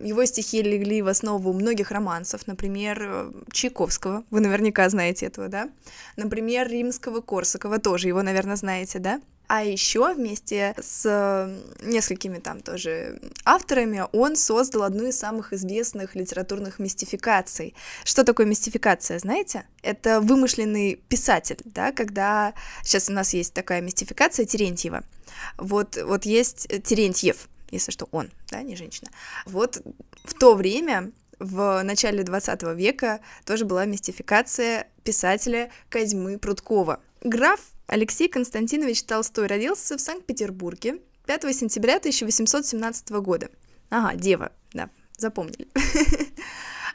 Его стихи легли в основу многих романсов, например, э, Чайковского, вы наверняка знаете этого, да? Например, Римского Корсакова, тоже его, наверное, знаете, да? А еще вместе с э, несколькими там тоже авторами он создал одну из самых известных литературных мистификаций. Что такое мистификация, знаете? Это вымышленный писатель, да, когда сейчас у нас есть такая мистификация Терентьева. Вот, вот есть Терентьев, если что, он, да, не женщина. Вот в то время, в начале 20 века, тоже была мистификация писателя Козьмы Прудкова. Граф Алексей Константинович Толстой родился в Санкт-Петербурге 5 сентября 1817 года. Ага, дева, да, запомнили.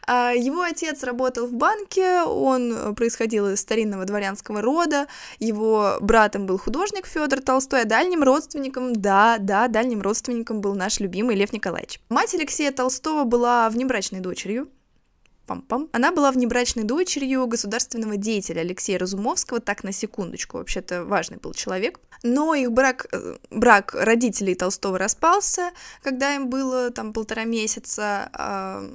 А, его отец работал в банке, он э, происходил из старинного дворянского рода, его братом был художник Федор Толстой, а дальним родственником, да, да, дальним родственником был наш любимый Лев Николаевич. Мать Алексея Толстого была внебрачной дочерью, пам-пам. Она была внебрачной дочерью государственного деятеля Алексея Разумовского, так на секундочку, вообще-то важный был человек. Но их брак, э, брак родителей Толстого распался, когда им было там полтора месяца. А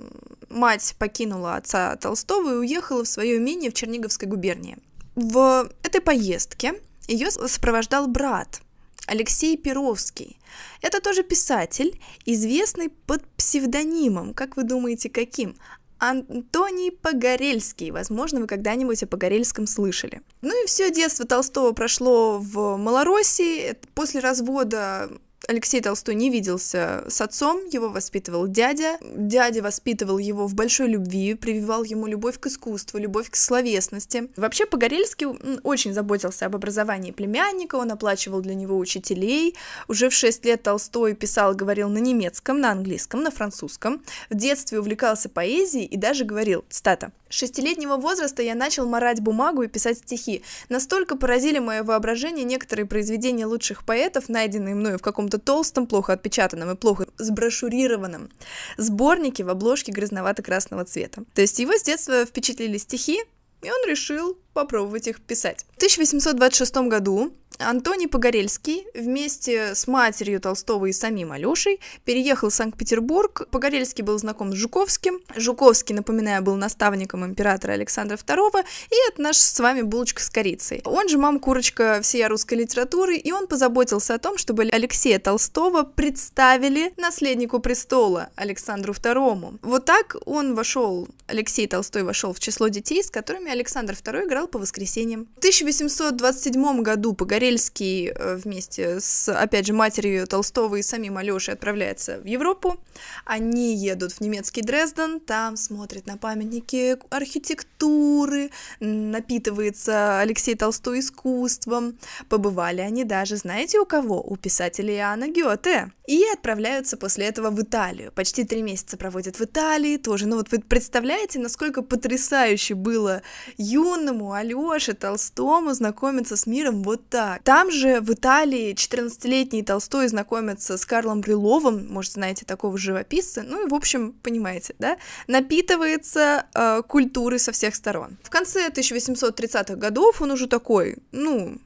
мать покинула отца Толстого и уехала в свое имение в Черниговской губернии. В этой поездке ее сопровождал брат, Алексей Перовский. Это тоже писатель, известный под псевдонимом. Как вы думаете, каким? Антоний Погорельский. Возможно, вы когда-нибудь о Погорельском слышали. Ну и все детство Толстого прошло в Малороссии. После развода Алексей Толстой не виделся с отцом, его воспитывал дядя. Дядя воспитывал его в большой любви, прививал ему любовь к искусству, любовь к словесности. Вообще Погорельский очень заботился об образовании племянника, он оплачивал для него учителей. Уже в 6 лет Толстой писал, говорил на немецком, на английском, на французском. В детстве увлекался поэзией и даже говорил, цитата, шестилетнего возраста я начал морать бумагу и писать стихи. Настолько поразили мое воображение некоторые произведения лучших поэтов, найденные мною в каком-то толстом, плохо отпечатанном и плохо сброшурированном сборнике в обложке грязновато-красного цвета. То есть его с детства впечатлили стихи, и он решил попробовать их писать. В 1826 году Антоний Погорельский вместе с матерью Толстого и самим Алешей переехал в Санкт-Петербург. Погорельский был знаком с Жуковским. Жуковский, напоминаю, был наставником императора Александра II, и это наш с вами булочка с корицей. Он же мам-курочка всей русской литературы, и он позаботился о том, чтобы Алексея Толстого представили наследнику престола Александру II. Вот так он вошел, Алексей Толстой вошел в число детей, с которыми Александр II играл по воскресеньям. В 1827 году Погорельский Карельский э, вместе с, опять же, матерью Толстого и самим Алешей отправляется в Европу. Они едут в немецкий Дрезден, там смотрят на памятники архитектуры, напитывается Алексей Толстой искусством. Побывали они даже, знаете, у кого? У писателя Иоанна Гёте. И отправляются после этого в Италию. Почти три месяца проводят в Италии тоже. Ну вот вы представляете, насколько потрясающе было юному Алёше Толстому знакомиться с миром вот так там же в Италии 14-летний Толстой знакомится с Карлом Брюловым, может, знаете такого живописца, ну и, в общем, понимаете, да, напитывается э, культурой со всех сторон. В конце 1830-х годов он уже такой, ну,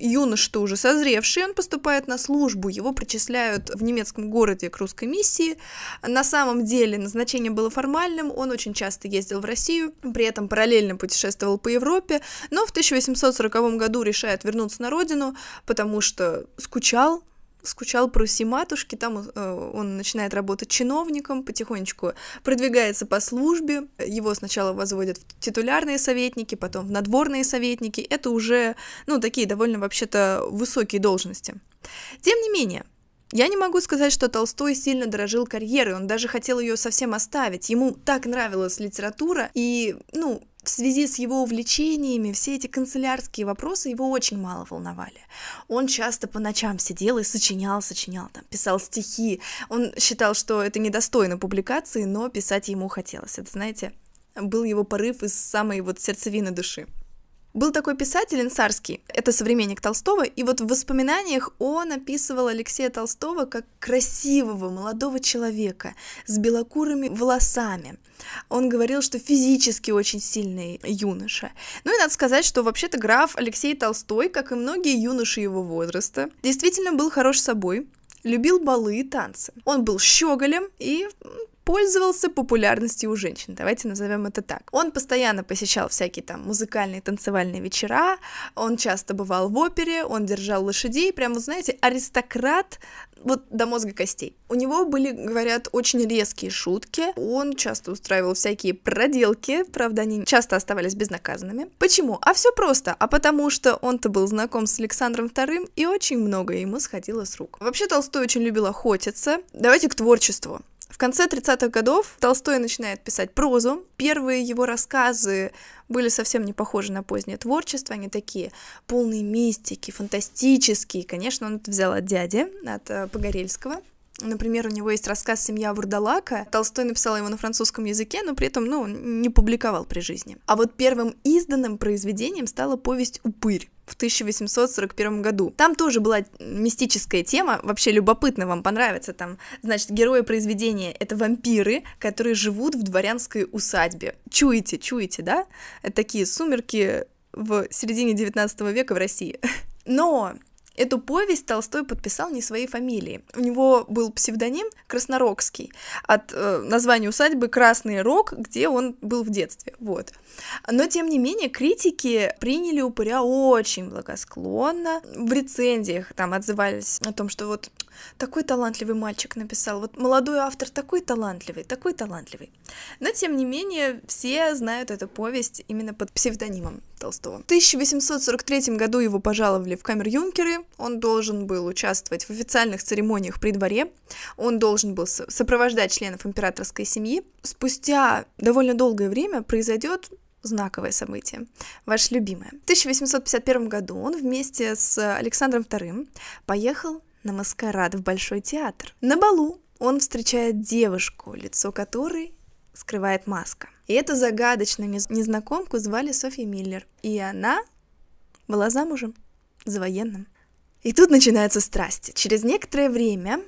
юноша уже созревший, он поступает на службу, его причисляют в немецком городе к русской миссии. На самом деле назначение было формальным, он очень часто ездил в Россию, при этом параллельно путешествовал по Европе, но в 1840 году решает вернуться на родину, потому что скучал, скучал по Руси матушки, там э, он начинает работать чиновником, потихонечку продвигается по службе, его сначала возводят в титулярные советники, потом в надворные советники, это уже, ну, такие довольно вообще-то высокие должности. Тем не менее, я не могу сказать, что Толстой сильно дорожил карьерой, он даже хотел ее совсем оставить. Ему так нравилась литература, и, ну, В связи с его увлечениями все эти канцелярские вопросы его очень мало волновали. Он часто по ночам сидел и сочинял, сочинял, там, писал стихи. Он считал, что это недостойно публикации, но писать ему хотелось. Это, знаете, был его порыв из самой вот сердцевины души. Был такой писатель Инсарский, это современник Толстого, и вот в воспоминаниях он описывал Алексея Толстого как красивого молодого человека с белокурыми волосами. Он говорил, что физически очень сильный юноша. Ну и надо сказать, что вообще-то граф Алексей Толстой, как и многие юноши его возраста, действительно был хорош собой, любил балы и танцы. Он был щеголем и пользовался популярностью у женщин, давайте назовем это так. Он постоянно посещал всякие там музыкальные танцевальные вечера, он часто бывал в опере, он держал лошадей, прям, вы знаете, аристократ вот до мозга костей. У него были, говорят, очень резкие шутки, он часто устраивал всякие проделки, правда, они часто оставались безнаказанными. Почему? А все просто, а потому что он-то был знаком с Александром II, и очень многое ему сходило с рук. Вообще Толстой очень любил охотиться. Давайте к творчеству. В конце 30-х годов Толстой начинает писать прозу. Первые его рассказы были совсем не похожи на позднее творчество, они такие полные мистики, фантастические. Конечно, он это взял от дяди, от э, Погорельского. Например, у него есть рассказ «Семья Вурдалака». Толстой написал его на французском языке, но при этом, ну, не публиковал при жизни. А вот первым изданным произведением стала повесть «Упырь» в 1841 году. Там тоже была мистическая тема, вообще любопытно, вам понравится. Там, значит, герои произведения — это вампиры, которые живут в дворянской усадьбе. Чуете, чуете, да? Это такие сумерки в середине 19 века в России. Но Эту повесть Толстой подписал не своей фамилией. У него был псевдоним Краснорогский от э, названия усадьбы Красный Рог, где он был в детстве. Вот. Но, тем не менее, критики приняли упыря очень благосклонно. В рецензиях там отзывались о том, что вот такой талантливый мальчик написал, вот молодой автор такой талантливый, такой талантливый. Но, тем не менее, все знают эту повесть именно под псевдонимом Толстого. В 1843 году его пожаловали в камер-юнкеры, он должен был участвовать в официальных церемониях при дворе, он должен был сопровождать членов императорской семьи. Спустя довольно долгое время произойдет знаковое событие, ваше любимое. В 1851 году он вместе с Александром II поехал на маскарад в Большой театр. На балу он встречает девушку, лицо которой скрывает маска. И эту загадочную незнакомку звали Софья Миллер. И она была замужем за военным. И тут начинаются страсти. Через некоторое время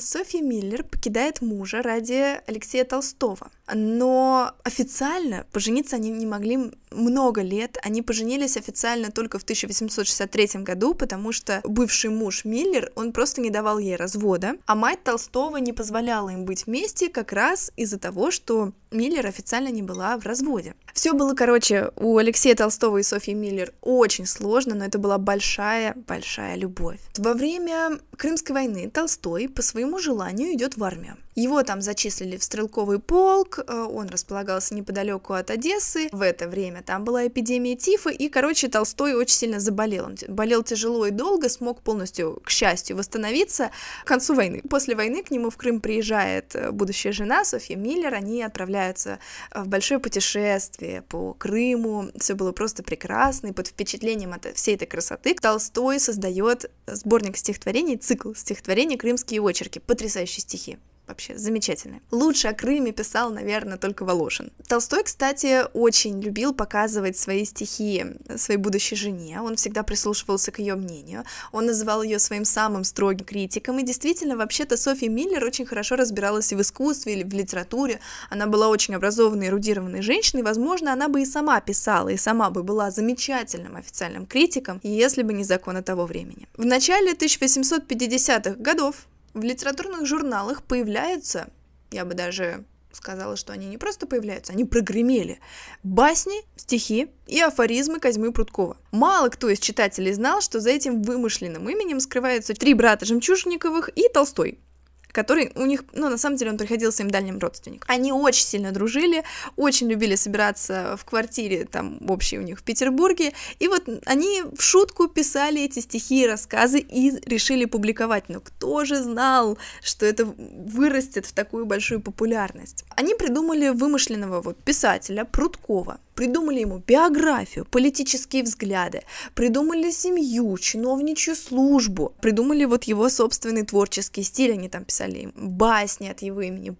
Софья Миллер покидает мужа ради Алексея Толстого. Но официально пожениться они не могли много лет. Они поженились официально только в 1863 году, потому что бывший муж Миллер, он просто не давал ей развода, а мать Толстого не позволяла им быть вместе как раз из-за того, что Миллер официально не была в разводе. Все было, короче, у Алексея Толстого и Софьи Миллер очень сложно, но это была большая-большая любовь. Во время Крымской войны Толстой по своему желанию идет в армию. Его там зачислили в стрелковый полк, э, он располагался неподалеку от Одессы. В это время там была эпидемия тифа, и, короче, Толстой очень сильно заболел. Он болел тяжело и долго, смог полностью, к счастью, восстановиться к концу войны. После войны к нему в Крым приезжает э, будущая жена Софья Миллер, они отправляются э, в большое путешествие по Крыму. Все было просто прекрасно, и под впечатлением от всей этой красоты Толстой создает сборник стихотворений, цикл стихотворений «Крымские очерки». Потрясающие стихи вообще замечательный. Лучше о Крыме писал, наверное, только Волошин. Толстой, кстати, очень любил показывать свои стихи своей будущей жене, он всегда прислушивался к ее мнению, он называл ее своим самым строгим критиком, и действительно, вообще-то Софья Миллер очень хорошо разбиралась и в искусстве, и в литературе, она была очень образованной, эрудированной женщиной, возможно, она бы и сама писала, и сама бы была замечательным официальным критиком, если бы не законы того времени. В начале 1850-х годов в литературных журналах появляются, я бы даже сказала, что они не просто появляются, они прогремели. Басни, стихи и афоризмы Козьмы Прудкова. Мало кто из читателей знал, что за этим вымышленным именем скрываются три брата Жемчужниковых и Толстой который у них, ну, на самом деле, он приходился им дальним родственником. Они очень сильно дружили, очень любили собираться в квартире, там, общей у них в Петербурге, и вот они в шутку писали эти стихи и рассказы и решили публиковать, но кто же знал, что это вырастет в такую большую популярность? Они придумали вымышленного вот писателя Прудкова, придумали ему биографию, политические взгляды, придумали семью, чиновничью службу, придумали вот его собственный творческий стиль, они там писали басни от его имени,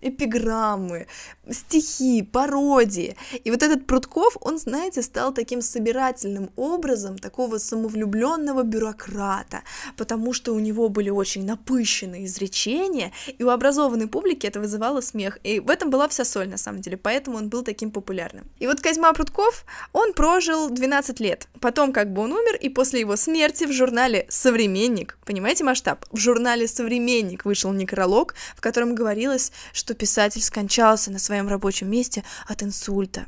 эпиграммы, стихи, пародии. И вот этот Прутков, он, знаете, стал таким собирательным образом такого самовлюбленного бюрократа, потому что у него были очень напыщенные изречения, и у образованной публики это вызывало смех. И в этом была вся соль, на самом деле, поэтому он был таким популярным. И вот Козьма Прутков, он прожил 12 лет. Потом как бы он умер, и после его смерти в журнале «Современник», понимаете масштаб? В журнале «Современник» вышел некролог, в котором говорилось, что писатель скончался на своем рабочем месте от инсульта.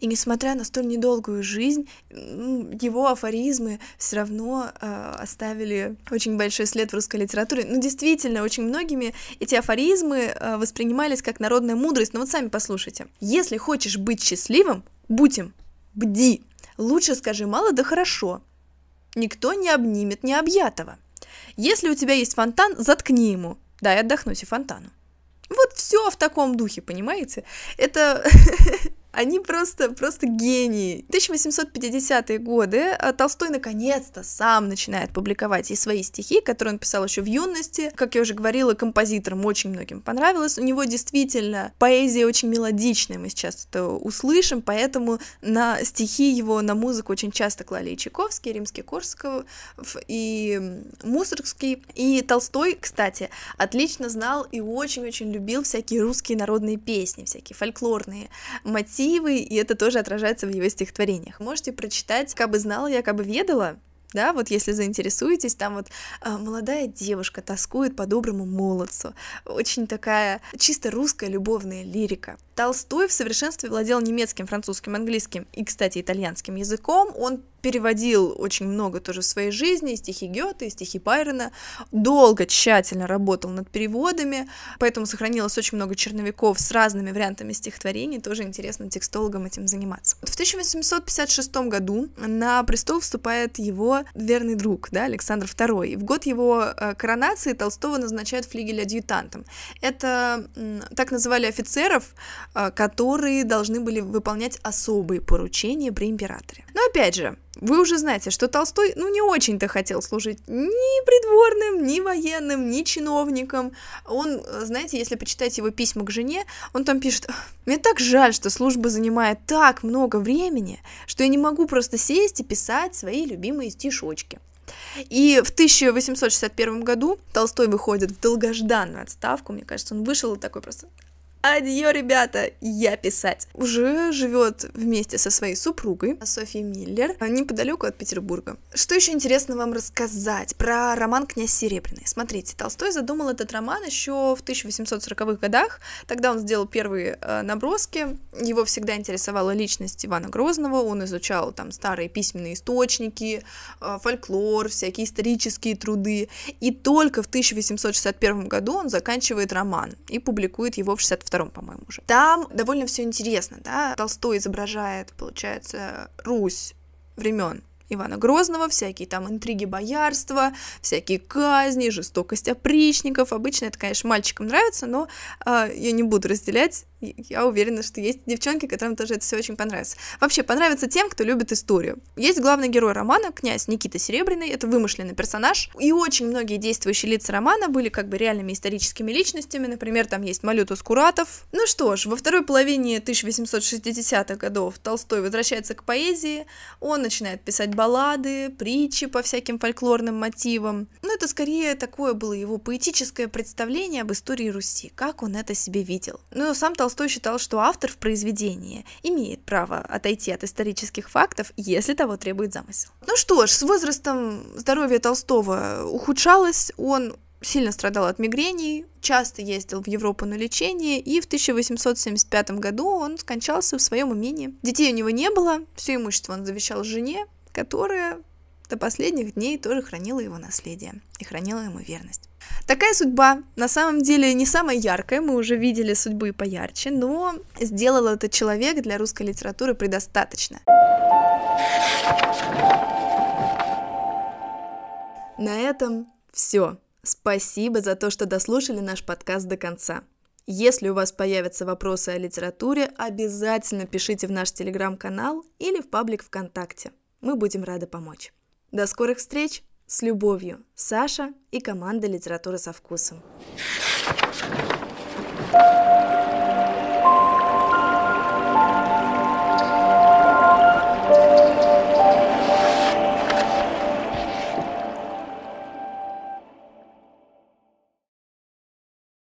И несмотря на столь недолгую жизнь, его афоризмы все равно э, оставили очень большой след в русской литературе. Ну, действительно, очень многими эти афоризмы э, воспринимались как народная мудрость. Но вот сами послушайте. Если хочешь быть счастливым, будь им, бди. Лучше скажи мало да хорошо. Никто не обнимет необъятого. Если у тебя есть фонтан, заткни ему. Дай отдохнуть и фонтану. Вот все в таком духе, понимаете? Это Они просто, просто гении. 1850-е годы а Толстой наконец-то сам начинает публиковать и свои стихи, которые он писал еще в юности. Как я уже говорила, композиторам очень многим понравилось. У него действительно поэзия очень мелодичная, мы сейчас это услышим, поэтому на стихи его, на музыку очень часто клали и Чайковский, и Римский Корсаков, и Мусоргский. И Толстой, кстати, отлично знал и очень-очень любил всякие русские народные песни, всякие фольклорные мотивы, красивый, и это тоже отражается в его стихотворениях. Можете прочитать «Кабы знала я, кабы ведала», да, вот если заинтересуетесь, там вот а, молодая девушка тоскует по доброму молодцу, очень такая чисто русская любовная лирика. Толстой в совершенстве владел немецким, французским, английским и, кстати, итальянским языком. Он переводил очень много тоже в своей жизни, стихи Гёте, стихи Байрона, долго, тщательно работал над переводами, поэтому сохранилось очень много черновиков с разными вариантами стихотворений, тоже интересно текстологам этим заниматься. В 1856 году на престол вступает его верный друг, да, Александр II, и в год его э, коронации Толстого назначают флигель-адъютантом. Это так называли офицеров, которые должны были выполнять особые поручения при императоре. Но опять же, вы уже знаете, что Толстой, ну, не очень-то хотел служить ни придворным, ни военным, ни чиновником. Он, знаете, если почитать его письма к жене, он там пишет, мне так жаль, что служба занимает так много времени, что я не могу просто сесть и писать свои любимые стишочки. И в 1861 году Толстой выходит в долгожданную отставку, мне кажется, он вышел такой просто Адьё, ребята, я писать. Уже живет вместе со своей супругой Софией Миллер неподалеку от Петербурга. Что еще интересно вам рассказать про роман «Князь Серебряный»? Смотрите, Толстой задумал этот роман еще в 1840-х годах. Тогда он сделал первые э, наброски. Его всегда интересовала личность Ивана Грозного. Он изучал там старые письменные источники, э, фольклор, всякие исторические труды. И только в 1861 году он заканчивает роман и публикует его в 62 втором, по-моему, уже. Там довольно все интересно, да. Толстой изображает, получается, Русь времен Ивана Грозного, всякие там интриги боярства, всякие казни, жестокость опричников. Обычно это, конечно, мальчикам нравится, но э, я не буду разделять я уверена, что есть девчонки, которым тоже это все очень понравится. Вообще, понравится тем, кто любит историю. Есть главный герой романа, князь Никита Серебряный, это вымышленный персонаж, и очень многие действующие лица романа были как бы реальными историческими личностями, например, там есть Малютус Куратов. Ну что ж, во второй половине 1860-х годов Толстой возвращается к поэзии, он начинает писать баллады, притчи по всяким фольклорным мотивам. Ну, это скорее такое было его поэтическое представление об истории Руси, как он это себе видел. Ну, сам Толстой Толстой считал, что автор в произведении имеет право отойти от исторических фактов, если того требует замысел. Ну что ж, с возрастом здоровье Толстого ухудшалось, он сильно страдал от мигрений, часто ездил в Европу на лечение, и в 1875 году он скончался в своем имении. Детей у него не было, все имущество он завещал жене, которая до последних дней тоже хранила его наследие и хранила ему верность. Такая судьба на самом деле не самая яркая, мы уже видели судьбы поярче, но сделал этот человек для русской литературы предостаточно. На этом все. Спасибо за то, что дослушали наш подкаст до конца. Если у вас появятся вопросы о литературе, обязательно пишите в наш телеграм-канал или в паблик ВКонтакте. Мы будем рады помочь. До скорых встреч! С любовью, Саша и команда «Литература со вкусом». thank you